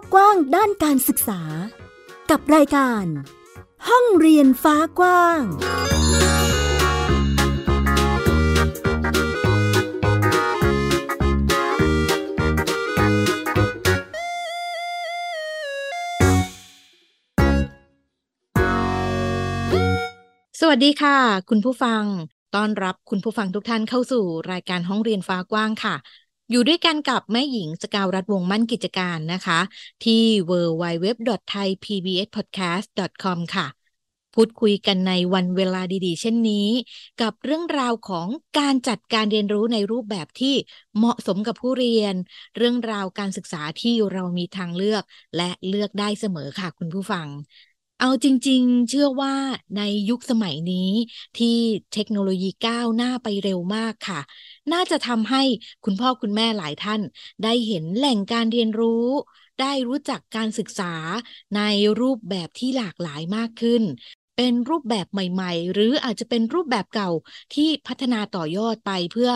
กกว้างด้านการศึกษา กับรายการ ห้องเรียนฟ้ากว้างสวัสดีค่ะ คุณผู้ฟัง ต้อนรับคุณผู้ฟังทุกท่านเข้าสู่รายการห้องเรียนฟ้ากว้างค่ะ อยู่ด้วยกันกับแม่หญิงสกาวรัฐวงมั่นกิจการนะคะ ที่ www.thaipbspodcast.com ค่ะ พูดคุยกันในวันเวลาดีๆ เช่นนี้ กับเรื่องราวของการจัดการเรียนรู้ในรูปแบบที่เหมาะสมกับผู้เรียน เรื่องราวการศึกษาที่เรามีทางเลือก และเลือกได้เสมอค่ะคุณผู้ฟัง เอาจริง ๆ เชื่อว่าในยุคสมัยนี้ที่เทคโนโลยีก้าวหน้าไปเร็วมากค่ะ น่าจะทำให้คุณพ่อคุณแม่หลายท่าน ได้เห็นแหล่งการเรียนรู้ ได้รู้จักการศึกษาในรูปแบบที่หลากหลายมากขึ้น เป็นรูปแบบใหม่ ๆ หรืออาจจะเป็นรูปแบบเก่าที่พัฒนาต่อยอดไปเพื่อ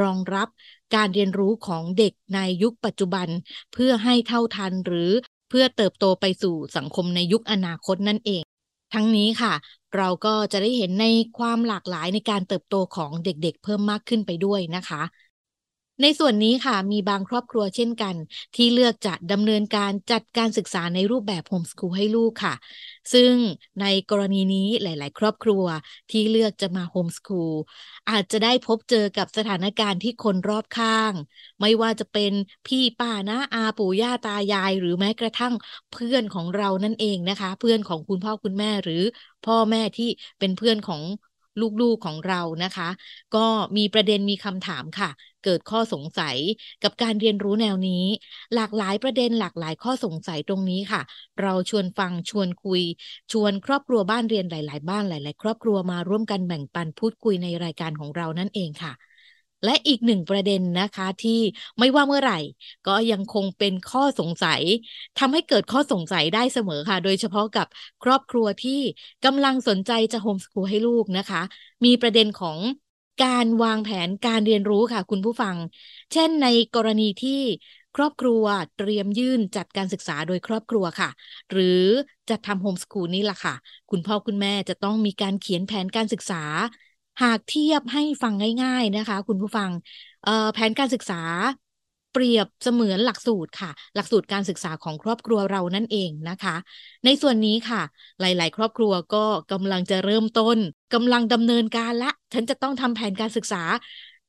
รองรับการเรียนรู้ของเด็กในยุคปัจจุบัน เพื่อให้เท่าทันหรือ เพื่อเติบโตไปสู่สังคมในยุคอนาคตนั่นเอง ทั้งนี้ค่ะ เราก็จะได้เห็นในความหลากหลายในการเติบโตของเด็กๆเพิ่มมากขึ้นไปด้วยนะคะ ในส่วนนี้ค่ะมีบางครอบครัวเช่นกัน ที่เลือกจะดำเนินการจัดการศึกษาในรูปแบบโฮมสคูลให้ลูกค่ะ ซึ่งในกรณีนี้หลาย ๆ ครอบครัวที่เลือกจะมาโฮมสคูลอาจจะได้พบเจอกับสถานการณ์ที่คนรอบข้าง ไม่ว่าจะเป็นพี่ป้านะอาปู่ย่าตายาย หรือแม้กระทั่งเพื่อนของเรานั่นเองนะคะ เพื่อนของคุณพ่อคุณแม่หรือพ่อแม่ที่เป็นเพื่อนของ ลูกๆของเรานะคะ ก็มีประเด็นมีคำถามค่ะ เกิดข้อสงสัยกับการเรียนรู้แนวนี้ หลากหลายประเด็นหลากหลายข้อสงสัยตรงนี้ค่ะ เราชวนฟังชวนคุย ชวนครอบครัวบ้านเรียนหลาย ๆ บ้านหลาย ๆ ครอบครัวมาร่วมกันแบ่งปันพูดคุยในรายการของเรานั่นเองค่ะ และอีกหนึ่งประเด็นนะคะที่ไม่ว่าเมื่อไหร่ ก็ยังคงเป็นข้อสงสัยทำให้เกิดข้อสงสัยได้เสมอค่ะ โดยเฉพาะกับครอบครัวที่กำลังสนใจจะโฮมสคูลให้ลูกนะคะ มีประเด็นของการวางแผนการเรียนรู้ค่ะ คุณผู้ฟัง เช่นในกรณีที่ครอบครัวเตรียมยื่นจัดการศึกษาโดยครอบครัวค่ะ หรือจะทำโฮมสคูลนี่แหละค่ะ คุณพ่อคุณแม่จะต้องมีการเขียนแผนการศึกษา หากเทียบให้ฟังง่าย ๆนะคะ คุณผู้ฟังแผนการศึกษาเปรียบเสมือนหลักสูตรค่ะ หลักสูตรการศึกษาของครอบครัวเรานั่นเองนะคะ ในส่วนนี้ค่ะ หลาย ๆ ครอบครัวก็กำลังจะเริ่มต้นกำลังดำเนินการละ ฉันจะต้องทำแผนการศึกษา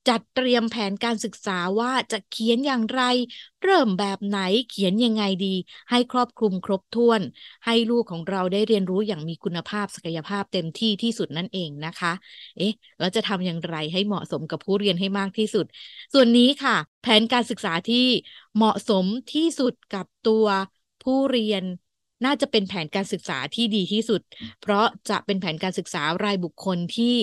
จัดเตรียมแผนการศึกษาว่าจะเขียนอย่างไร เริ่มแบบไหนเขียนยังไงดี ให้ครอบคลุมครบถ้วน ให้ลูกของเราได้เรียนรู้อย่างมีคุณภาพศักยภาพเต็มที่ที่สุดนั่นเองนะคะ เอ๊ะเราจะทำอย่างไรให้เหมาะสมกับผู้เรียนให้มากที่สุด ส่วนนี้ค่ะ แผนการศึกษาที่เหมาะสมที่สุดกับตัวผู้เรียน น่าจะเป็นแผนการศึกษาที่ดีที่สุด เพราะจะเป็นแผนการศึกษารายบุคคลที่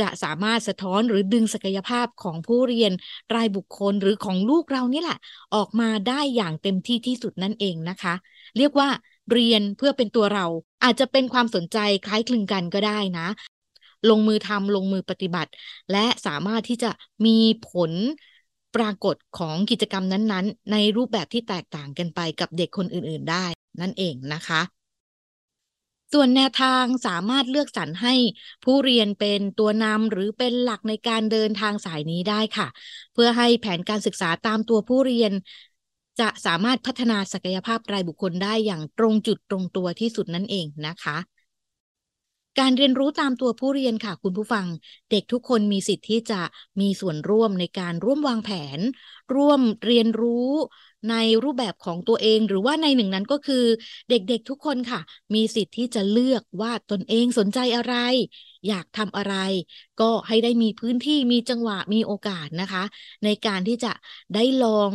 จะสามารถสะท้อนหรือดึงศักยภาพของผู้เรียนรายบุคคลหรือของลูกเรานี่แหละ ออกมาได้อย่างเต็มที่ที่สุดนั่นเองนะคะ เรียกว่าเรียนเพื่อเป็นตัวเรา อาจจะเป็นความสนใจคล้ายคลึงกันก็ได้นะ ลงมือทำลงมือปฏิบัติ และสามารถที่จะมีผลปรากฏของกิจกรรมนั้นๆ ในรูปแบบที่แตกต่างกันไปกับเด็กคนอื่น ๆ ได้ นั่นเองนะคะ ส่วนแนวทางสามารถเลือกสรรให้ผู้เรียนเป็นตัวนำหรือเป็นหลักในการเดินทางสายนี้ได้ค่ะ เพื่อให้แผนการศึกษาตามตัวผู้เรียนจะสามารถพัฒนาศักยภาพรายบุคคลได้อย่างตรงจุดตรงตัวที่สุดนั่นเองนะคะ การเรียนรู้ตามตัวผู้เรียนค่ะ คุณผู้ฟัง เด็กทุกคนมีสิทธิ์ที่จะมีส่วนร่วมในการร่วมวางแผน ร่วมเรียนรู้ ในรูปแบบของตัวเอง หรือว่าในหนึ่งนั้นก็คือเด็กๆทุกคนค่ะ มีสิทธิ์ที่จะเลือกว่าตนเองสนใจอะไร อยากทำอะไร ก็ให้ได้มีพื้นที่มีจังหวะมีโอกาสนะคะ ในการที่จะได้ลอง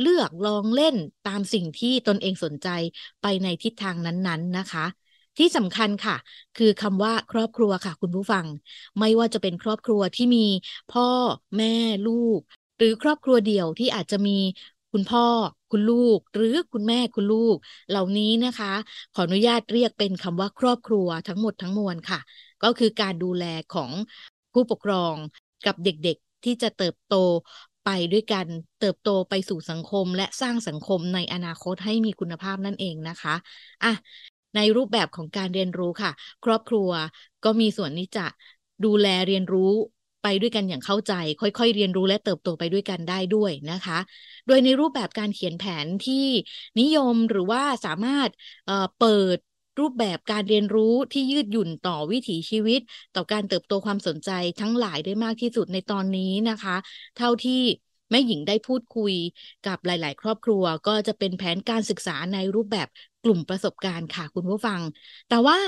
เลือกลองเล่นตามสิ่งที่ตนเองสนใจไปในทิศทางนั้นๆนะคะที่สำคัญค่ะ คือคำว่าครอบครัวค่ะ คุณผู้ฟัง ไม่ว่าจะเป็นครอบครัวที่มีพ่อแม่ลูก หรือครอบครัวเดี่ยวที่อาจจะมี คุณพ่อ คุณลูก หรือคุณแม่คุณลูก เหล่านี้นะคะ ขออนุญาตเรียกเป็นคำว่าครอบครัวทั้งหมดทั้งมวลค่ะ ก็คือการดูแลของผู้ปกครองกับเด็กๆที่จะเติบโตไปด้วยกันเติบโตไปสู่สังคม และสร้างสังคมในอนาคตให้มีคุณภาพนั่นเองนะคะอะในรูปแบบของการเรียนรู้ค่ะ ครอบครัวก็มีส่วนที่จะดูแลเรียนรู้ ไปด้วยกันอย่างเข้าใจ ค่อยๆ เรียนรู้และเติบโตไปด้วยกันได้ด้วยนะคะ โดยในรูปแบบการเขียนแผนที่นิยมหรือว่าสามารถเปิดรูปแบบการเรียนรู้ที่ยืดหยุ่นต่อวิถีชีวิต ต่อการเติบโตความสนใจทั้งหลายได้มากที่สุดในตอนนี้นะคะ เท่าที่แม่หญิงได้พูดคุยกับหลาย ๆ ครอบครัว ก็จะเป็นแผนการศึกษาในรูปแบบกลุ่มประสบการณ์ค่ะคุณผู้ฟัง แต่ว่า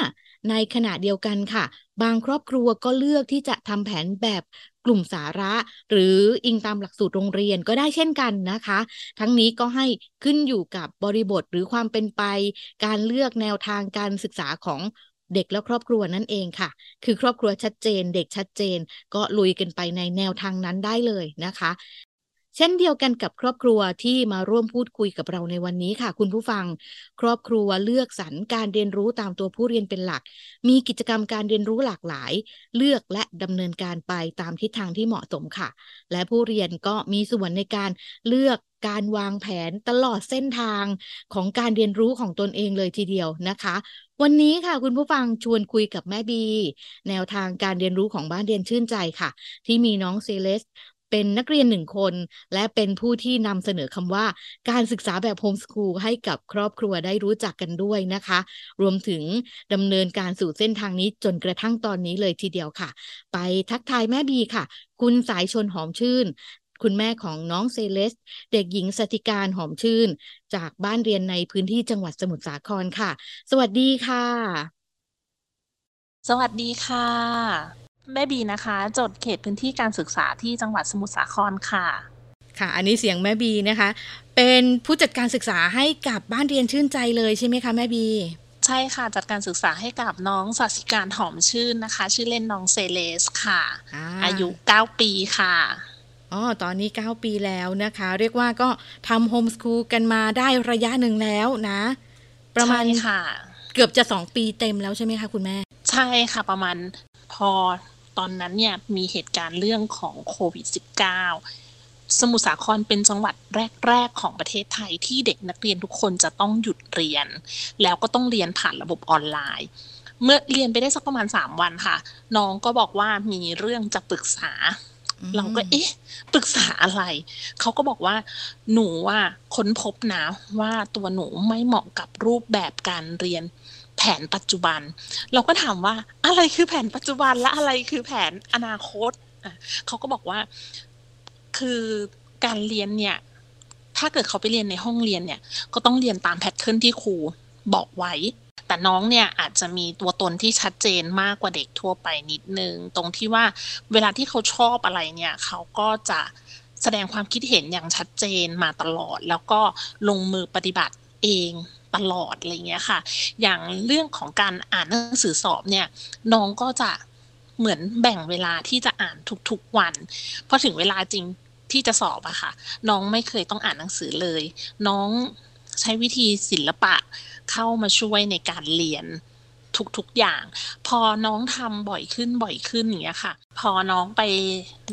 ในขณะเดียวกันค่ะ บางครอบครัวก็เลือกที่จะทำแผนแบบกลุ่มสาระ หรืออิงตามหลักสูตรโรงเรียนก็ได้เช่นกันนะคะ ทั้งนี้ก็ให้ขึ้นอยู่กับบริบทหรือความเป็นไป การเลือกแนวทางการศึกษาของเด็กและครอบครัวนั่นเองค่ะ คือครอบครัวชัดเจน เด็กชัดเจน ก็ลุยกันไปในแนวทางนั้นได้เลยนะคะ เช่นเดียวกันกับครอบครัวที่มาร่วมพูดคุยกับเราในวันนี้ค่ะ คุณผู้ฟัง ครอบครัวเลือกสรรการเรียนรู้ตามตัวผู้เรียนเป็นหลัก มีกิจกรรมการเรียนรู้หลากหลาย เลือกและดำเนินการไปตามทิศทางที่เหมาะสมค่ะ และผู้เรียนก็มีส่วนในการเลือกการวางแผนตลอดเส้นทางของการเรียนรู้ของตนเองเลยทีเดียวนะคะ วันนี้ค่ะคุณผู้ฟังชวนคุยกับแม่บี แนวทางการเรียนรู้ของบ้านเรียนชื่นใจค่ะ ที่มีน้องเซเลส เป็นนักเรียนหนึ่งคน และเป็นผู้ที่นำเสนอคำว่าการศึกษาแบบโฮมสคูลให้กับครอบครัวได้รู้จักกันด้วยนะคะ รวมถึงดำเนินการสู่เส้นทางนี้จนกระทั่งตอนนี้เลยทีเดียวค่ะ ไปทักทายแม่บีค่ะ คุณสายชนหอมชื่น คุณแม่ของน้องเซเลส เด็กหญิงสติการหอมชื่น จากบ้านเรียนในพื้นที่จังหวัดสมุทรสาครค่ะ สวัสดีค่ะ สวัสดีค่ะ แม่บีนะคะ จดเขตพื้นที่การศึกษาที่จังหวัดสมุทรสาครค่ะ ค่ะ อันนี้เสียงแม่บีนะคะ เป็นผู้จัดการศึกษาให้กับบ้านเรียนชื่นใจเลยใช่ไหมคะแม่บี ใช่ค่ะจัดการศึกษาให้กับน้องสัสิการหอมชื่นนะคะ ชื่อเล่นน้องเซเลสค่ะอาอายุ 9 ปีค่ะอ๋อ ตอนนี้ 9 ปีแล้วนะคะ เรียกว่าก็ทำโฮมสคูลกันมาได้ระยะหนึ่งแล้วนะ ประมาณค่ะ เกือบจะสองปีเต็มแล้วใช่ไหมคะคุณแม่ ใช่ค่ะประมาณพอ ตอนนั้นเนี่ยมีเหตุการณ์เรื่องของโควิด -19 สมุทรสาครเป็นจังหวัดแรก ๆ ของประเทศไทยที่เด็กนักเรียนทุกคนจะต้องหยุดเรียน แล้วก็ต้องเรียนผ่านระบบออนไลน์ เมื่อเรียนไปได้สักประมาณสามวันค่ะ น้องก็บอกว่ามีเรื่องจะปรึกษาเราก็เอ๊ะปรึกษาอะไร เขาก็บอกว่า หนูว่าค้นพบนะว่าตัวหนูไม่เหมาะกับรูปแบบการเรียน แผนปัจจุบัน เราก็ถามว่าอะไรคือแผนปัจจุบันและอะไรคือแผนอนาคตเขาก็บอกว่าคือการเรียนเนี่ย ถ้าเกิดเขาไปเรียนในห้องเรียนเนี่ย ก็ต้องเรียนตามแพทเทิร์นที่ครูบอกไว้ แต่น้องเนี่ยอาจจะมีตัวตนที่ชัดเจนมากกว่าเด็กทั่วไปนิดนึง ตรงที่ว่าเวลาที่เขาชอบอะไรเนี่ย เขาก็จะแสดงความคิดเห็นอย่างชัดเจนมาตลอด แล้วก็ลงมือปฏิบัติเอง ตลอดอะไรเงี้ยค่ะ อย่างเรื่องของการอ่านหนังสือสอบเนี่ยน้องก็จะเหมือนแบ่งเวลาที่จะอ่านทุกๆวันพอถึงเวลาจริงที่จะสอบอะค่ะ น้องไม่เคยต้องอ่านหนังสือเลย น้องใช้วิธีศิลปะเข้ามาช่วยในการเรียนทุกๆอย่าง พอน้องทำบ่อยขึ้นบ่อยขึ้นอย่างเงี้ยค่ะ พอน้องไป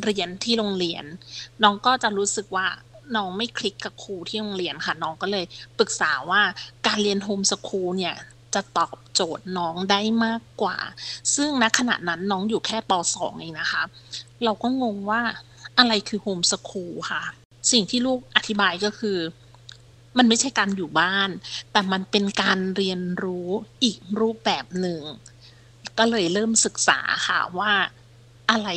เรียนที่โรงเรียน น้องก็จะรู้สึกว่า น้องไม่คลิกกับครูที่โรงเรียนค่ะ น้องก็เลยปรึกษาว่าการเรียนโฮมสคูลเนี่ยจะตอบโจทย์น้องได้มากกว่า ซึ่งณขณะนั้นน้องอยู่แค่ป .2 เองนะคะ เราก็งงว่าอะไรคือโฮมสคูลค่ะ สิ่งที่ลูกอธิบายก็คือ มันไม่ใช่การอยู่บ้าน แต่มันเป็นการเรียนรู้อีกรูปแบบหนึ่ง ก็เลยเริ่มศึกษาค่ะว่าอะไร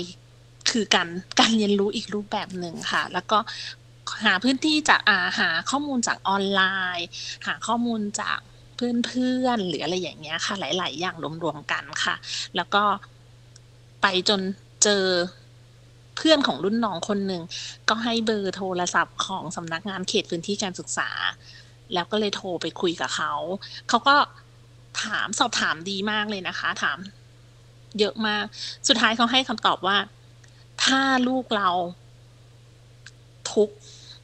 คือการการเรียนรู้อีกรูปแบบหนึ่งค่ะ แล้วก็ หาพื้นที่จากอาหาข้อมูลจากออนไลน์ หาข้อมูลจากเพื่อนๆหรืออะไรอย่างเงี้ยค่ะ หลาย ๆ อย่างรวมๆกันค่ะ แล้วก็ไปจนเจอเพื่อนของรุ่นน้องคนหนึ่งก็ให้เบอร์โทรศัพท์ของสำนักงานเขตพื้นที่การศึกษา แล้วก็เลยโทรไปคุยกับเขา เขาก็ถามสอบถามดีมากเลยนะคะ ถาม เยอะมาก สุดท้ายเขาให้คำตอบว่า ถ้าลูกเราทุก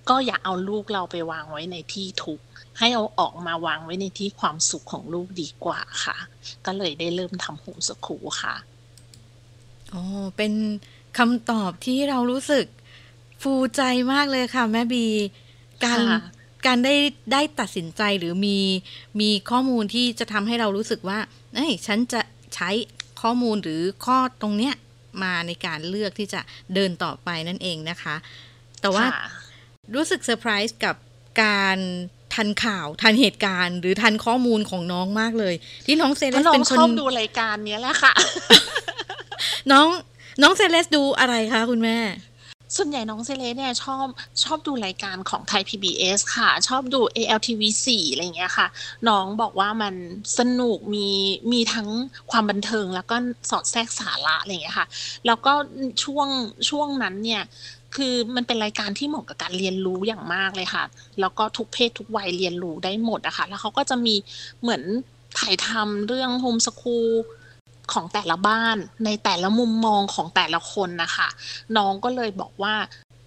ก็อย่าเอาลูกเราไปวางไว้ในที่ทุกข์ให้เอาออกมาวางไว้ในที่ความสุขของลูกดีกว่าค่ะ ก็เลยได้เริ่มทำโฮมสคูลค่ะอ๋อเป็นคำตอบที่เรารู้สึกฟูใจมากเลยค่ะ แม่บี การการได้ได้ตัดสินใจหรือมีมีข้อมูลที่จะทำให้เรารู้สึกว่าเอ้ยฉันจะใช้ข้อมูลหรือข้อตรงเนี้ยมาในการเลือกที่จะเดินต่อไปนั่นเองนะคะ แต่ว่า รู้สึกเซอร์ไพรส์กับการทันข่าวทันเหตุการณ์ หรือทันข้อมูลของน้องมากเลย ที่น้องเซเลสเป็นคนชอบดูรายการนี้แหละค่ะ น้องน้องเซเลสดูอะไรคะคุณแม่ ส่วนใหญ่น้องเซเลสเนี่ยชอบชอบดูรายการของไทย PBS ค่ะ ชอบดู ALTV4 อะไรเงี้ยค่ะ น้องบอกว่ามันสนุกมีมีทั้งความบันเทิง แล้วก็สอดแทรกสาระอะไรเงี้ยค่ะ แล้วก็ช่วงช่วงนั้นเนี่ยคือมันเป็นรายการที่เหมาะกับการเรียนรู้อย่างมากเลยค่ะ แล้วก็ทุกเพศทุกวัยเรียนรู้ได้หมดอะค่ะ แล้วเขาก็จะมีเหมือนถ่ายทำเรื่องโฮมสคูล ของแต่ละบ้านในแต่ละมุมมองของแต่ละคนนะคะ น้องก็เลยบอกว่า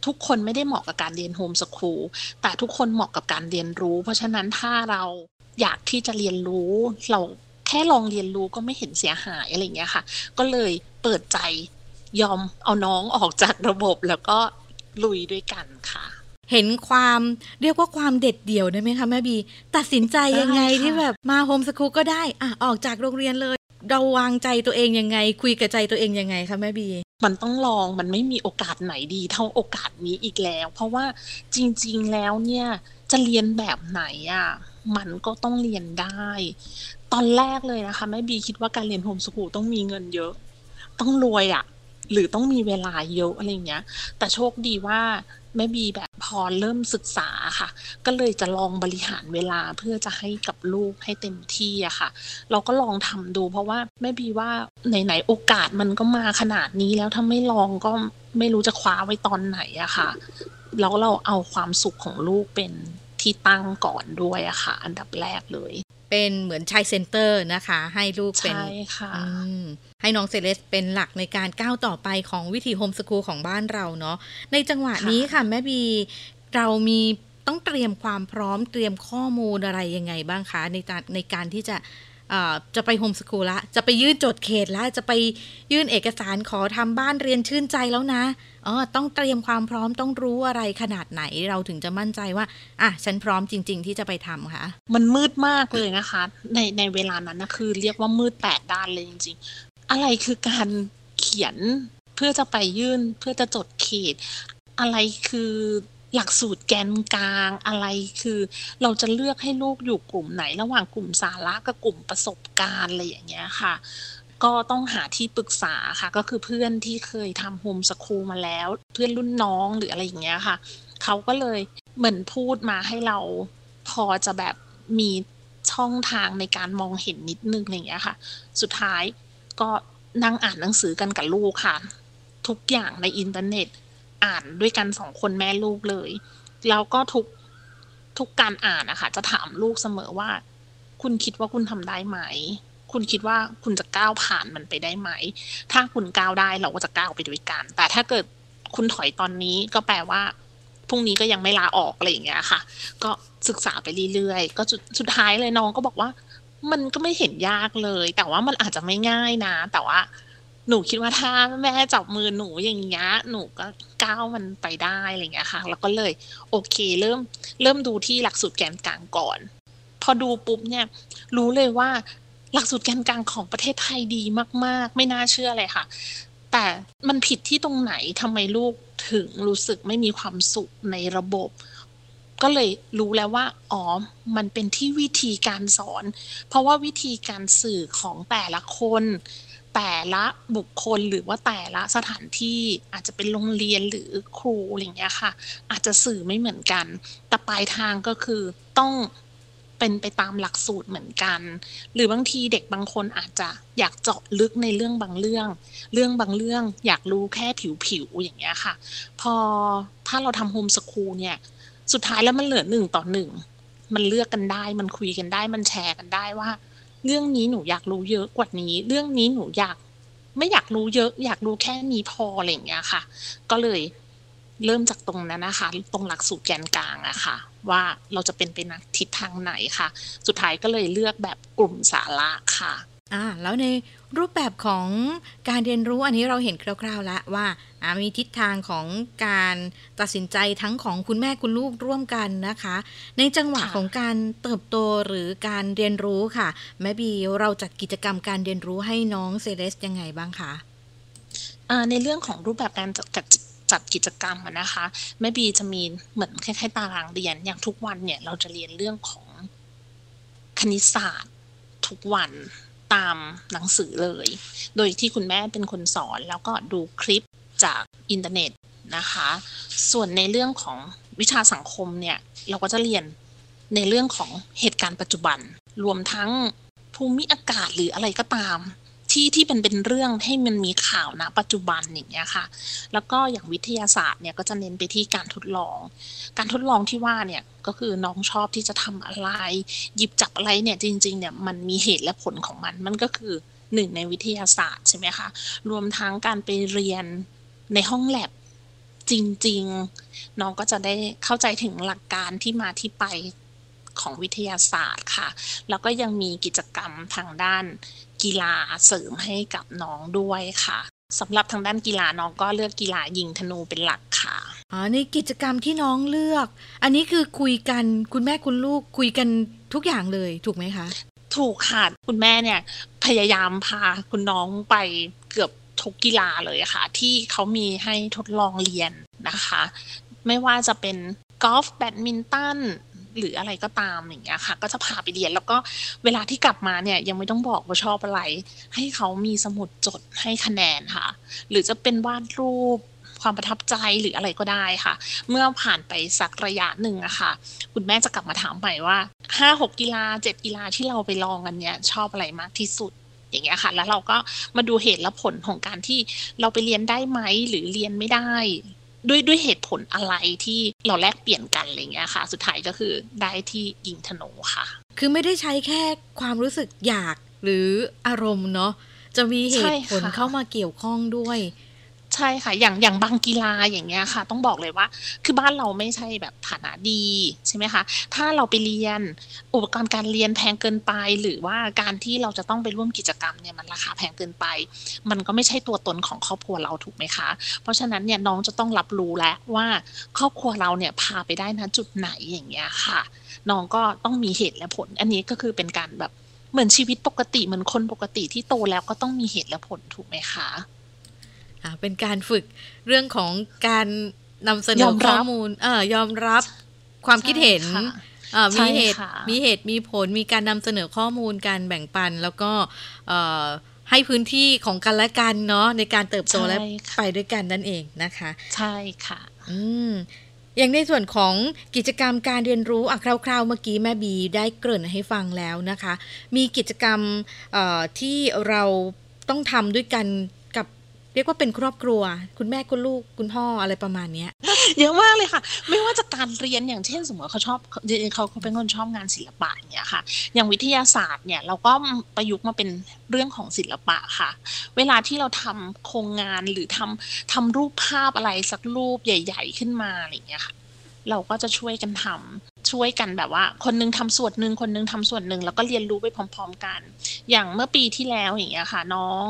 ทุกคนไม่ได้เหมาะกับการเรียนโฮมสคูลแต่ทุกคนเหมาะกับการเรียนรู้ เพราะฉะนั้นถ้าเราอยากที่จะเรียนรู้เราแค่ลองเรียนรู้ก็ไม่เห็นเสียหายอะไรเงี้ยค่ะ ก็เลยเปิดใจยอมเอาน้องออกจากระบบแล้วก็ลุยด้วยกันค่ะ เห็นความเรียกว่าความเด็ดเดี่ยวได้ไหมคะแม่บี ตัดสินใจยังไงที่แบบมาโฮมสคูลก็ได้อะออกจากโรงเรียนเลย เราวางใจตัวเองยังไง คุยกับใจตัวเองยังไงคะแม่บี มันต้องลองมันไม่มีโอกาสไหนดีเท่าโอกาสนี้อีกแล้ว เพราะว่าจริง ๆ แล้วเนี่ยจะเรียนแบบไหนอะ่ะมันก็ต้องเรียนได้ ตอนแรกเลยนะคะแม่บีคิดว่าการเรียนโฮมสกูลต้องมีเงินเยอะ ต้องรวยอะ่ะหรือต้องมีเวลาเยอะอะไรเงี้ย แต่โชคดีว่า แม่บีแบบพอเริ่มศึกษาค่ะ ก็เลยจะลองบริหารเวลาเพื่อจะให้กับลูกให้เต็มที่อะค่ะ เราก็ลองทำดู เพราะว่าแม่บีว่าไหนๆโอกาสมันก็มาขนาดนี้แล้วถ้าไม่ลองก็ไม่รู้จะคว้าไว้ตอนไหนอะค่ะ แล้วเราเอาความสุขของลูกเป็นที่ตั้งก่อนด้วยอะค่ะ อันดับแรกเลย เป็นเหมือน child center นะคะ ให้ลูกเป็นใช่ค่ะให้น้องเซเลสเป็นหลักในการก้าวต่อไปของวิธี homeschool ของบ้านเราเนาะในจังหวะนี้ค่ะ แม่บี เรามีต้องเตรียมความพร้อมเตรียมข้อมูลอะไรยังไงบ้างคะ ในการในการที่จะจะไปโฮมสคูลละ จะไปยื่นจดเขตแล้วจะไปยื่นเอกสารขอทำบ้านเรียนชื่นใจแล้วนะ อ๋อต้องเตรียมความพร้อมต้องรู้อะไรขนาดไหนเราถึงจะมั่นใจว่าอะฉันพร้อมจริง ๆ ที่จะไปทำค่ะ มันมืดมากเลยนะคะ ในในเวลานั้นนะคือเรียกว่ามืดแปดด้านเลยจริง ๆ อะไรคือการเขียนเพื่อจะไปยื่นเพื่อจะจดเขต อะไรคือหลักสูตรแกนกลางอะไรคือ เราจะเลือกให้ลูกอยู่กลุ่มไหน ระหว่างกลุ่มสาระกับกลุ่มประสบการณ์อะไรอย่างเงี้ยค่ะ ก็ต้องหาที่ปรึกษาค่ะ ก็คือเพื่อนที่เคยทำ homeschool มาแล้ว เพื่อนรุ่นน้องหรืออะไรอย่างเงี้ยค่ะ เขาก็เลยเหมือนพูดมาให้เราพอจะแบบมีช่องทางในการมองเห็นนิดนึงอย่างเงี้ยค่ะ สุดท้ายก็นั่งอ่านหนังสือกันกับลูกค่ะ ทุกอย่างในอินเทอร์เน็ตอ่านด้วยกันสองคนแม่ลูกเลย แล้วก็ทุกทุกการอ่านนะคะจะถามลูกเสมอว่า คุณคิดว่าคุณทำได้ไหม คุณคิดว่าคุณจะก้าวผ่านมันไปได้ไหม ถ้าคุณก้าวได้เราก็จะก้าวไปด้วยกัน แต่ถ้าเกิดคุณถอยตอนนี้ก็แปลว่าพรุ่งนี้ก็ยังไม่ลาออกอะไรอย่างเงี้ยค่ะ ก็ศึกษาไปเรื่อยๆ ก็สุดท้ายเลยน้องก็บอกว่า มันก็ไม่เห็นยากเลย แต่ว่ามันอาจจะไม่ง่ายนะ แต่ว่าหนูคิดว่าถ้าแม่จับมือหนูอย่างเงี้ยหนูก็ก้าวมันไปได้อะไรเงี้ยค่ะ แล้วก็เลยโอเคเริ่มเริ่มดูที่หลักสูตรแกนกลางก่อน พอดูปุ๊บเนี่ย รู้เลยว่า หลักสูตรแกนกลางของประเทศไทยดีมาก ๆ ไม่น่าเชื่อเลยค่ะ แต่มันผิดที่ตรงไหนทำไมลูกถึงรู้สึกไม่มีความสุขในระบบ ก็เลยรู้แล้วว่าอ๋อมันเป็นที่วิธีการสอน เพราะว่าวิธีการสื่อของแต่ละคน แต่ละบุคคลหรือว่าแต่ละสถานที่อาจจะเป็นโรงเรียนหรือครูอะไรเงี้ยค่ะ อาจจะสื่อไม่เหมือนกัน แต่ปลายทางก็คือต้อง เป็นไปตามหลักสูตรเหมือนกัน หรือบางทีเด็กบางคนอาจจะอยากเจาะลึกในเรื่องบางเรื่อง เรื่องบางเรื่องอยากรู้แค่ผิวๆอย่างเงี้ยค่ะ พอถ้าเราทำโฮมสคูลเนี่ย สุดท้ายแล้วมันเหลือหนึ่งต่อหนึ่งมันเลือกกันได้ มันคุยกันได้ มันแชร์กันได้ว่า เรื่องนี้หนูอยากรู้เยอะกว่านี้ เรื่องนี้หนูอยากไม่อยากรู้เยอะ อยากรู้แค่นี้พออะไรอย่างเงี้ยค่ะ ก็เลย เริ่มจากตรงนั้นนะคะ ตรงหลักสูตรแกนกลางอะค่ะ ว่าเราจะเป็นไปในทิศทางไหนค่ะ สุดท้ายก็เลยเลือกแบบกลุ่มสาระค่ะอ่าแล้วในรูปแบบของการเรียนรู้อันนี้เราเห็นคร่าวๆแล้วว่ามีทิศทางของการตัดสินใจทั้งของคุณแม่คุณลูกร่วมกันนะคะ ในจังหวะของการเติบโตหรือการเรียนรู้ค่ะ แม่บีเราจัดกิจกรรมการเรียนรู้ให้น้องเซเลสยังไงบ้างคะในเรื่องของรูปแบบการจัด จัดกิจกรรมนะคะแม่บีจะมีเหมือนคล้ายๆตารางเรียนอย่างทุกวันเนี่ยเราจะเรียนเรื่องของคณิตศาสตร์ทุกวันตามหนังสือเลย โดยที่คุณแม่เป็นคนสอนแล้วก็ดูคลิปจากอินเทอร์เน็ตนะคะ ส่วนในเรื่องของวิชาสังคมเนี่ย เราก็จะเรียนในเรื่องของเหตุการณ์ปัจจุบัน รวมทั้งภูมิอากาศหรืออะไรก็ตาม ที่ที่เป็นเป็นเรื่องให้มันมีข่าวนะปัจจุบันอย่างเงี้ยค่ะ แล้วก็อย่างวิทยาศาสตร์เนี่ยก็จะเน้นไปที่การทดลอง การทดลองที่ว่าเนี่ยก็คือน้องชอบที่จะทำอะไร หยิบจับอะไรเนี่ยจริงๆเนี่ยมันมีเหตุและผลของมัน มันก็คือหนึ่งในวิทยาศาสตร์ใช่ไหมคะ รวมทั้งการไปเรียนในห้องแลบจริงๆ น้องก็จะได้เข้าใจถึงหลักการที่มาที่ไปของวิทยาศาสตร์ค่ะ แล้วก็ยังมีกิจกรรมทางด้าน กีฬาเสริมให้กับน้องด้วยค่ะสำหรับทางด้านกีฬาน้องก็เลือกกีฬายิงธนูเป็นหลักค่ะอ๋อในกิจกรรมที่น้องเลือก อันนี้คือคุยกันคุณแม่คุณลูกคุยกันทุกอย่างเลยถูกไหมคะ ถูกค่ะคุณแม่เนี่ยพยายามพาคุณน้องไปเกือบทุกกีฬาเลยค่ะ ที่เขามีให้ทดลองเรียนนะคะ ไม่ว่าจะเป็นกอล์ฟแบดมินตัน หรืออะไรก็ตามอย่างเงี้ยค่ะ ก็จะพาไปเรียน แล้วก็เวลาที่กลับมาเนี่ยยังไม่ต้องบอกว่าชอบอะไร ให้เขามีสมุดจดให้คะแนนค่ะ หรือจะเป็นวาดรูปความประทับใจหรืออะไรก็ได้ค่ะ เมื่อผ่านไปสักระยะหนึ่งอะค่ะ คุณแม่จะกลับมาถามใหม่ว่าห้าหกกีฬาเจ็ดกีฬาที่เราไปลองกันเนี่ยชอบอะไรมากที่สุดอย่างเงี้ยค่ะ แล้วเราก็มาดูเหตุและผลของการที่เราไปเรียนได้ไหมหรือเรียนไม่ได้ ด้วยด้วยเหตุผลอะไรที่เราแลกเปลี่ยนกันอะไรเงี้ยค่ะ สุดท้ายก็คือได้ที่ยิงธนูค่ะ คือไม่ได้ใช้แค่ความรู้สึกอยากหรืออารมณ์เนาะจะมีเหตุผลเข้ามาเกี่ยวข้องด้วย ใช่ค่ะ อย่างอย่างบางกีฬาอย่างเงี้ยค่ะ ต้องบอกเลยว่า คือบ้านเราไม่ใช่แบบฐานะดีใช่ไหมคะ ถ้าเราไปเรียนอุปกรณ์การเรียนแพงเกินไป หรือว่าการที่เราจะต้องไปร่วมกิจกรรมเนี่ยมันราคาแพงเกินไป มันก็ไม่ใช่ตัวตนของครอบครัวเราถูกไหมคะ เพราะฉะนั้นเนี่ยน้องจะต้องรับรู้แล้วว่าครอบครัวเราเนี่ยพาไปได้นะจุดไหนอย่างเงี้ยค่ะน้องก็ต้องมีเหตุและผล อันนี้ก็คือเป็นการแบบเหมือนชีวิตปกติเหมือนคนปกติที่โตแล้วก็ต้องมีเหตุและผลถูกไหมคะ เป็นการฝึกเรื่องของการนำเสนอข้อมูล เออยอมรับความคิดเห็นมีเหตุมีเหตุมีผลมีการนำเสนอข้อมูลการแบ่งปัน แล้วก็ให้พื้นที่ของกันและกันเนาะในการเติบโตและไปด้วยกันนั่นเองนะคะ ใช่ค่ะ อืมอย่างในส่วนของกิจกรรมการเรียนรู้อะคร่าวๆเมื่อกี้แม่บีได้เกริ่นให้ฟังแล้วนะคะ มีกิจกรรมที่เราต้องทำด้วยกัน เรียกว่าเป็นครอบครัว คุณแม่คุณลูกคุณพ่ออะไรประมาณนี้เยอะมากเลยค่ะ ไม่ว่าจะการเรียนอย่างเช่นสมมติเขาชอบเขาเขาเป็นคนชอบงานศิลปะเนี่ยค่ะ อย่างวิทยาศาสตร์เนี่ยเราก็ประยุกต์มาเป็นเรื่องของศิลปะค่ะ เวลาที่เราทำโครงงานหรือทำทำรูปภาพอะไรสักรูปใหญ่ ๆ ขึ้นมาอะไรอย่างเงี้ยค่ะ เราก็จะช่วยกันทำ ช่วยกันแบบว่า คนนึงทำส่วนหนึ่งคนนึงทำส่วนหนึ่งแล้วก็เรียนรู้ไปพร้อม ๆ กัน อย่างเมื่อปีที่แล้วอย่างเงี้ยค่ะ น้อง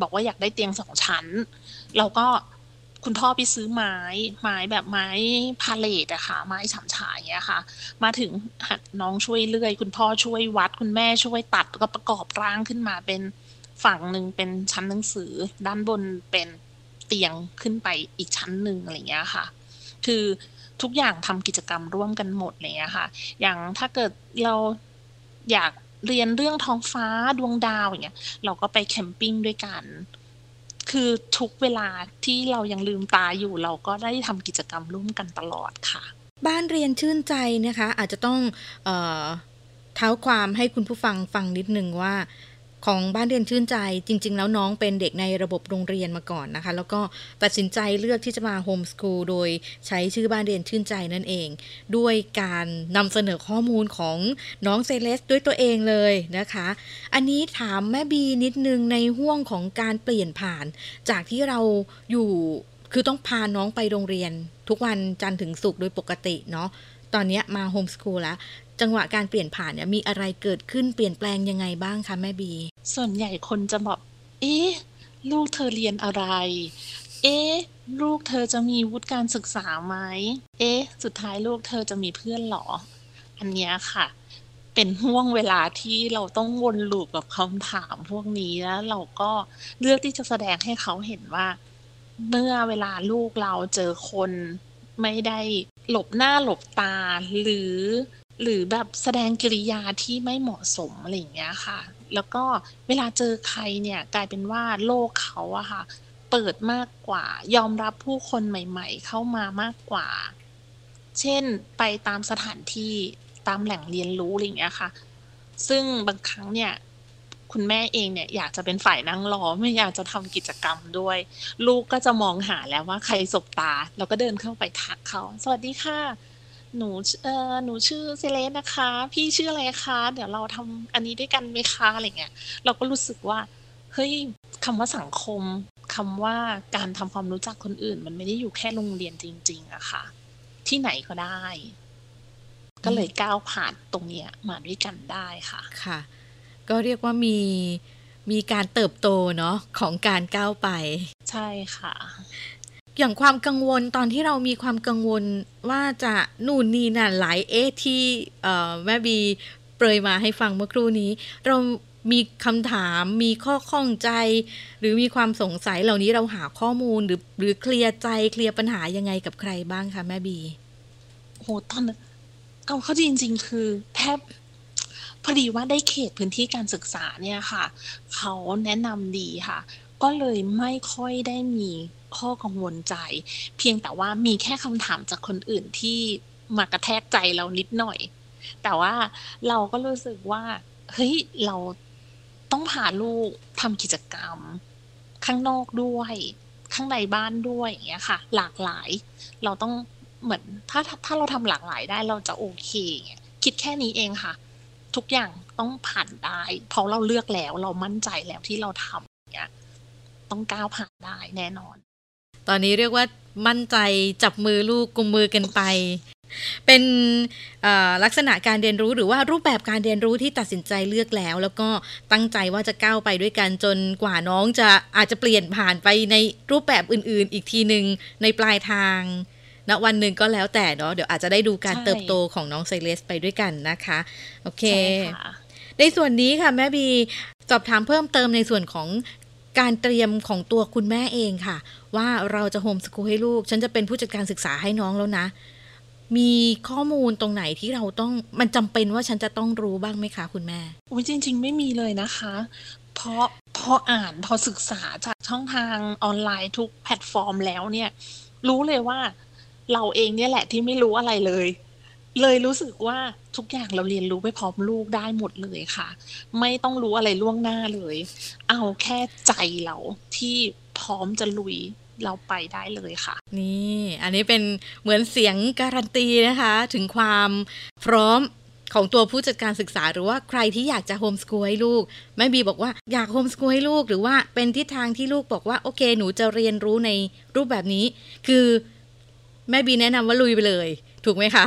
บอกว่าอยากได้เตียงสองชั้น เราก็คุณพ่อไปซื้อไม้ไม้แบบไม้พาเลตอะค่ะ ไม้ฉำฉายอย่างเงี้ยค่ะ มาถึงน้องช่วยเลื่อย คุณพ่อช่วยวัด คุณแม่ช่วยตัดก็ประกอบร่างขึ้นมาเป็นฝั่งหนึ่งเป็นชั้นหนังสือ ด้านบนเป็นเตียงขึ้นไปอีกชั้นหนึ่งอะไรเงี้ยค่ะ คือ ทุกอย่างทำกิจกรรมร่วมกันหมดเลยอะค่ะ อย่างถ้าเกิดเราอยากเรียนเรื่องท้องฟ้าดวงดาวอย่างเงี้ยเราก็ไปแคมปิ้งด้วยกัน คือทุกเวลาที่เรายังลืมตาอยู่เราก็ได้ทำกิจกรรมร่วมกันตลอดค่ะ บ้านเรียนชื่นใจนะคะ อาจจะต้องเออเท้าความให้คุณผู้ฟังฟังนิดนึงว่า ของบ้านเรียนชื่นใจจริง ๆ แล้วน้องเป็นเด็กในระบบโรงเรียนมาก่อนนะคะ แล้วก็ตัดสินใจเลือกที่จะมาโฮมสคูลโดยใช้ชื่อบ้านเรียนชื่นใจนั่นเอง ด้วยการนำเสนอข้อมูลของน้องเซเลสด้วยตัวเองเลยนะคะ อันนี้ถามแม่บีนิดนึงในห่วงของการเปลี่ยนผ่าน จากที่เราอยู่คือต้องพาน้องไปโรงเรียน ทุกวันจันทร์ถึงศุกร์โดยปกติเนาะตอนนี้มาโฮมสคูลแล้วจังหวะการเปลี่ยนผ่านเนี่ยมีอะไรเกิดขึ้นเปลี่ยนแปลงยังไงบ้างคะแม่บี ส่วนใหญ่คนจะบอก เอ๊ะ ลูกเธอเรียนอะไร เอ๊ะ ลูกเธอจะมีวุฒิการศึกษาไหม เอ๊ะ สุดท้ายลูกเธอจะมีเพื่อนหรอ อันเนี้ยค่ะ เป็นห่วงเวลาที่เราต้องวนลูปกับคำถามพวกนี้แล้วเราก็เลือกที่จะแสดงให้เขาเห็นว่า เมื่อเวลาลูกเราเจอคนไม่ได้หลบหน้าหลบตาหรือ หรือแบบแสดงกิริยาที่ไม่เหมาะสมอะไรอย่างเงี้ยค่ะ แล้วก็เวลาเจอใครเนี่ยกลายเป็นว่าโลกเขาอะค่ะ เปิดมากกว่า ยอมรับผู้คนใหม่ ๆ เข้ามามากกว่า เช่นไปตามสถานที่ตามแหล่งเรียนรู้อะไรอย่างเงี้ยค่ะ ซึ่งบางครั้งเนี่ยคุณแม่เองเนี่ยอยากจะเป็นฝ่ายนั่งรอไม่อยากจะทำกิจกรรมด้วย ลูกก็จะมองหาแล้วว่าใครสบตาเราก็เดินเข้าไปทักเขา สวัสดีค่ะ หนูเอ่อหนูชื่อเซเลสนะคะ พี่ชื่ออะไรคะ เดี๋ยวเราทำอันนี้ด้วยกันไหมคะอะไรเงี้ยเราก็รู้สึกว่าเฮ้ยคำว่าสังคมคำว่าการทำความรู้จักคนอื่น มันไม่ได้อยู่แค่โรงเรียนจริง ๆอะค่ะ ที่ไหนก็ได้ ก็เลยก้าวผ่านตรงเนี้ยมาด้วยกันได้ค่ะค่ะ ก็เรียกว่ามีมีการเติบโตเนาะของการก้าวไป ใช่ค่ะ อย่างความกังวลตอนที่เรามีความกังวลว่าจะนู่นนี่นั่นหลายเอะที่แม่บีเปรยมาให้ฟังเมื่อครู่นี้ เรามีคำถามมีข้อข้องใจ หรือมีความสงสัยเหล่านี้เราหาข้อมูลหรือหรือเคลียร์ใจเคลียร์ปัญหายังไงกับใครบ้างคะแม่บีโหตอนนั้นเอาเข้าจริง ๆ คือแทบพอดีว่าได้เขตพื้นที่การศึกษาเนี่ยค่ะ เขาแนะนำดีค่ะ ก็เลยไม่ค่อยได้มี ข้อกังวลใจ เพียงแต่ว่ามีแค่คำถามจากคนอื่นที่มากระแทกใจเรานิดหน่อย แต่ว่าเราก็รู้สึกว่า เฮ้ย เราต้องพาลูกทำกิจกรรม ข้างนอกด้วย ข้างในบ้านด้วยอย่างเงี้ยค่ะ หลากหลาย เราต้องเหมือนถ้าถ้าเราทำหลากหลายได้เราจะโอเคคิดแค่นี้เองค่ะ ทุกอย่างต้องผ่านได้ เพราะเราเลือกแล้วเรามั่นใจแล้วที่เราทำเนี้ยต้องก้าวผ่านได้แน่นอน ตอนนี้เรียกว่ามั่นใจจับมือลูกกุมมือกันไป เป็นลักษณะการเรียนรู้หรือว่ารูปแบบการเรียนรู้ที่ตัดสินใจเลือกแล้ว แล้วก็ตั้งใจว่าจะก้าวไปด้วยกันจนกว่าน้องจะอาจจะเปลี่ยนผ่านไปในรูปแบบอื่น ๆ อีกทีหนึ่งในปลายทางณวันหนึ่งก็แล้วแต่เนาะเดี๋ยวอาจจะได้ดูการเติบโตของน้องไซเลสไปด้วยกันนะคะ โอเคในส่วนนี้ค่ะแม่บีสอบถามเพิ่มเติมในส่วนของการเตรียมของตัวคุณแม่เองค่ะ ว่าเราจะโฮมสกูลให้ลูก ฉันจะเป็นผู้จัดการศึกษาให้น้องแล้วนะ มีข้อมูลตรงไหนที่เราต้องมันจำเป็นว่าฉันจะต้องรู้บ้างไหมคะคุณแม่โอ้ยจริง ๆ ไม่มีเลยนะคะ เพราะพออ่านพอศึกษาจากช่องทางออนไลน์ทุกแพลตฟอร์มแล้วเนี่ย รู้เลยว่าเราเองเนี่ยแหละที่ไม่รู้อะไรเลย เลยรู้สึกว่าทุกอย่างเราเรียนรู้ไปพร้อมลูกได้หมดเลยค่ะ ไม่ต้องรู้อะไรล่วงหน้าเลย เอาแค่ใจเราที่พร้อมจะลุย เราไปได้เลยค่ะ นี่อันนี้เป็นเหมือนเสียงการันตีนะคะ ถึงความพร้อมของตัวผู้จัดการศึกษาหรือว่าใครที่อยากจะโฮมสกูลให้ลูกแม่บีบอกว่าอยากโฮมสกูลให้ลูกหรือว่าเป็นทิศทางที่ลูกบอกว่าโอเค หนูจะเรียนรู้ในรูปแบบนี้ คือแม่บีแนะนำว่าลุยไปเลย ถูกไหมคะ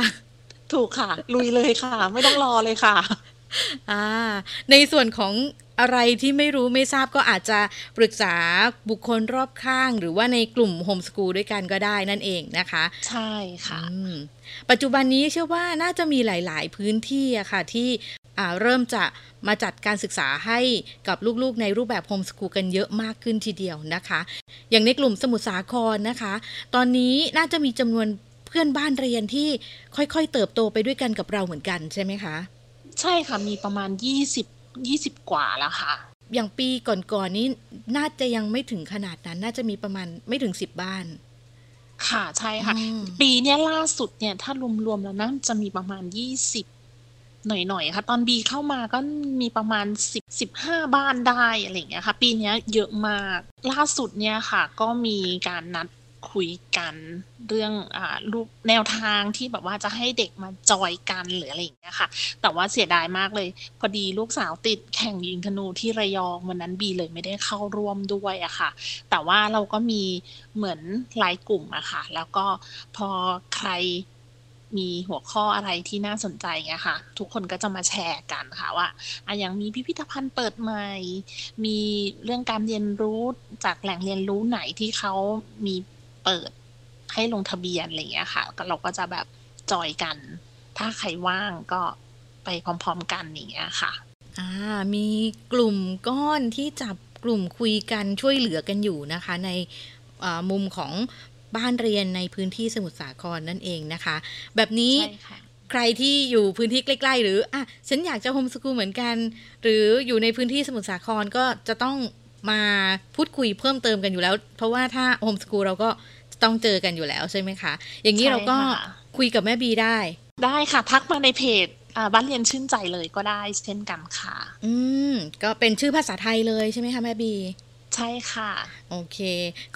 ถูกค่ะ ลุยเลยค่ะ ไม่ต้องรอเลยค่ะ อ่า ในส่วนของ อะไรที่ไม่รู้ไม่ทราบก็อาจจะปรึกษาบุคคลรอบข้าง หรือว่าในกลุ่มโฮมสกูลด้วยกันก็ได้นั่นเองนะคะ ใช่ค่ะปัจจุบันนี้เชื่อว่าน่าจะมีหลาย ๆ พื้นที่อะค่ะที่เริ่มจะมาจัดการศึกษาให้กับลูกๆ ในรูปแบบโฮมสกูลกันเยอะมากขึ้นทีเดียวนะคะ อย่างในกลุ่มสมุทรสาครนะคะ ตอนนี้น่าจะมีจำนวนเพื่อนบ้านเรียนที่ค่อยๆ เติบโตไปด้วยกันกับเราเหมือนกันใช่ไหมคะ ใช่ค่ะ มีประมาณ 20 20กว่าแล้วค่ะ อย่างปีก่อนๆนี้น่าจะยังไม่ถึงขนาดนั้น น่าจะมีประมาณไม่ถึงสิบบ้าน ค่ะใช่ค่ะ ปีนี้ล่าสุดเนี่ย ถ้ารวมๆแล้วน่าจะมีประมาณยี่สิบหน่อยๆค่ะ ตอนบีเข้ามาก็มีประมาณสิบสิบห้าบ้านได้อะไรอย่างเงี้ยค่ะ ปีนี้เยอะมากล่าสุดเนี่ยค่ะ ก็มีการนัด คุยกันเรื่องอ่ารูปแนวทางที่แบบว่าจะให้เด็กมาจอยกันหรืออะไรอย่างเงี้ยค่ะ แต่ว่าเสียดายมากเลย พอดีลูกสาวติดแข่งยิงธนูที่ระยองวันนั้นบีเลยไม่ได้เข้าร่วมด้วยอะค่ะ แต่ว่าเราก็มีเหมือนไลน์กลุ่มอะค่ะ แล้วก็พอใครมีหัวข้ออะไรที่น่าสนใจเงี้ยค่ะ ทุกคนก็จะมาแชร์กันค่ะว่าอะอย่างมีพิพิธภัณฑ์เปิดใหม่ มีเรื่องการเรียนรู้จากแหล่งเรียนรู้ไหนที่เขามี เปิดให้ลงทะเบียนอะไรเงี้ยค่ะเราก็จะแบบจอยกัน ถ้าใครว่างก็ไปพร้อมๆกันอย่างเงี้ยค่ะ อ่า มีกลุ่มก้อนที่จับกลุ่มคุยกันช่วยเหลือกันอยู่นะคะ ในมุมของบ้านเรียนในพื้นที่สมุทรสาครนั่นเองนะคะ แบบนี้ใครที่อยู่พื้นที่ใกล้ ๆ หรืออะฉันอยากจะโฮมสกูลเหมือนกัน หรืออยู่ในพื้นที่สมุทรสาครก็จะต้อง มาพูดคุยเพิ่มเติมกันอยู่แล้ว เพราะว่าถ้าโฮมสกูลเราก็ต้องเจอกันอยู่แล้วใช่ไหมคะ อย่างนี้เราก็คุยกับแม่บีได้ ได้ค่ะทักมาในเพจบ้านเรียนชื่นใจเลยก็ได้เช่นกันค่ะ อืม ก็เป็นชื่อภาษาไทยเลยใช่ไหมคะแม่บี ใช่ค่ะ โอเค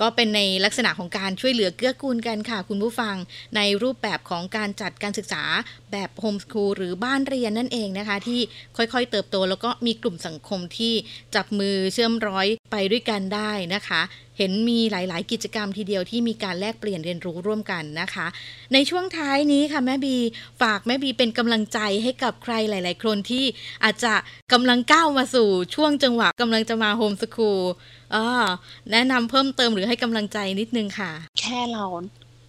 ก็เป็นในลักษณะของการช่วยเหลือเกื้อกูลกันค่ะ คุณผู้ฟังในรูปแบบของการจัดการศึกษาแบบโฮมสคูลหรือบ้านเรียนนั่นเองนะคะ ที่ค่อยๆเติบโตแล้วก็มีกลุ่มสังคมที่จับมือเชื่อมร้อยไปด้วยกันได้นะคะเห็นมีหลาย ๆ กิจกรรมทีเดียวที่มีการแลกเปลี่ยนเรียนรู้ร่วมกันนะคะ ในช่วงท้ายนี้ค่ะแม่บีฝากแม่บีเป็นกำลังใจให้กับใครหลาย ๆ คนที่อาจจะกำลังก้าวมาสู่ช่วงจังหวะกำลังจะมาโฮมสคูลแนะนำเพิ่มเติมหรือให้กำลังใจนิดนึงค่ะ แค่เรา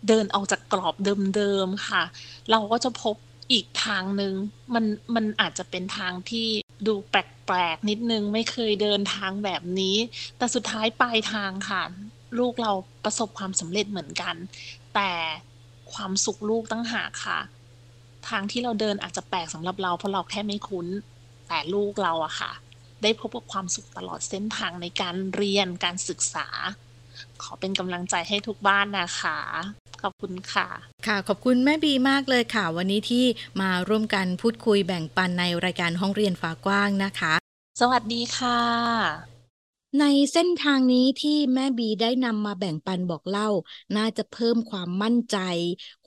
เดินออกจากกรอบเดิม ๆ ค่ะ เราก็จะพบอีกทางหนึ่งมันมันอาจจะเป็นทางที่ดูแปลกๆ นิดนึงไม่เคยเดินทางแบบนี้ แต่สุดท้ายปลายทางค่ะ ลูกเราประสบความสำเร็จเหมือนกัน แต่ความสุขลูกตั้งหากค่ะ ทางที่เราเดินอาจจะแปลกสำหรับเราเพราะเราแค่ไม่คุ้น แต่ลูกเราอะค่ะ ได้พบกับความสุขตลอดเส้นทางในการเรียนการศึกษา ขอเป็นกำลังใจให้ทุกบ้านนะคะ ขอบคุณค่ะ ค่ะ ขอบคุณแม่บีมากเลยค่ะ วันนี้ที่มาร่วมกันพูดคุยแบ่งปันในรายการห้องเรียนฟ้ากว้างนะคะ สวัสดีค่ะ ในเส้นทางนี้ที่แม่บีได้นำมาแบ่งปันบอกเล่า น่าจะเพิ่มความมั่นใจ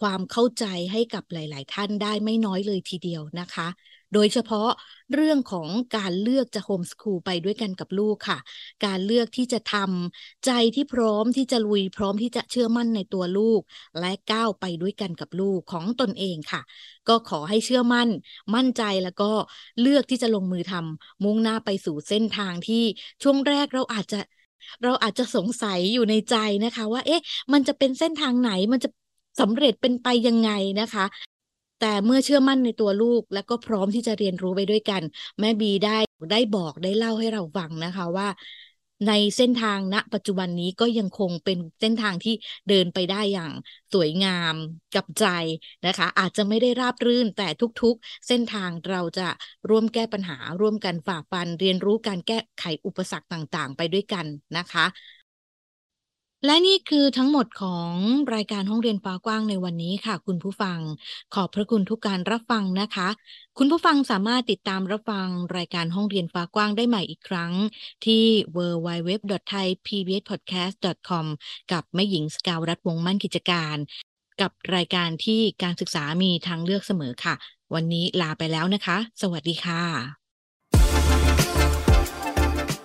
ความเข้าใจให้กับหลาย ๆ ท่านได้ไม่น้อยเลยทีเดียวนะคะ โดยเฉพาะเรื่องของการเลือกจะโฮมสคูลไปด้วยกันกับลูกค่ะ การเลือกที่จะทำใจที่พร้อมที่จะลุยพร้อมที่จะเชื่อมั่นในตัวลูก และก้าวไปด้วยกันกับลูกของตนเองค่ะ ก็ขอให้เชื่อมั่น มั่นใจแล้วก็เลือกที่จะลงมือทำมุ่งหน้าไปสู่เส้นทางที่ช่วงแรกเราอาจจะเราอาจจะสงสัยอยู่ในใจนะคะ ว่า เอ๊ะ มันจะเป็นเส้นทางไหนมันจะสำเร็จเป็นไปยังไงนะคะ แต่เมื่อเชื่อมั่นในตัวลูก และก็พร้อมที่จะเรียนรู้ไปด้วยกัน แม่บีได้ได้บอกได้เล่าให้เราฟังนะคะว่าในเส้นทางณปัจจุบันนี้ก็ยังคงเป็นเส้นทางที่เดินไปได้อย่างสวยงามกับใจนะคะ อาจจะไม่ได้ราบรื่นแต่ทุกๆ เส้นทางเราจะร่วมแก้ปัญหาร่วมกันฝ่าฟัน เรียนรู้การแก้ไขอุปสรรคต่างๆ ไปด้วยกันนะคะ และนี่คือทั้งหมดของรายการห้องเรียนฟ้ากว้างในวันนี้ค่ะ คุณผู้ฟัง ขอบพระคุณทุกการรับฟังนะคะ คุณผู้ฟังสามารถติดตามรับฟังรายการห้องเรียนฟ้ากว้างได้ใหม่อีกครั้ง ที่ www.thaipbspodcast.com กับแม่หญิงสกาวรัฐวงมั่นกิจการ กับรายการที่การศึกษามีทางเลือกเสมอค่ะ วันนี้ลาไปแล้วนะคะ สวัสดีค่ะ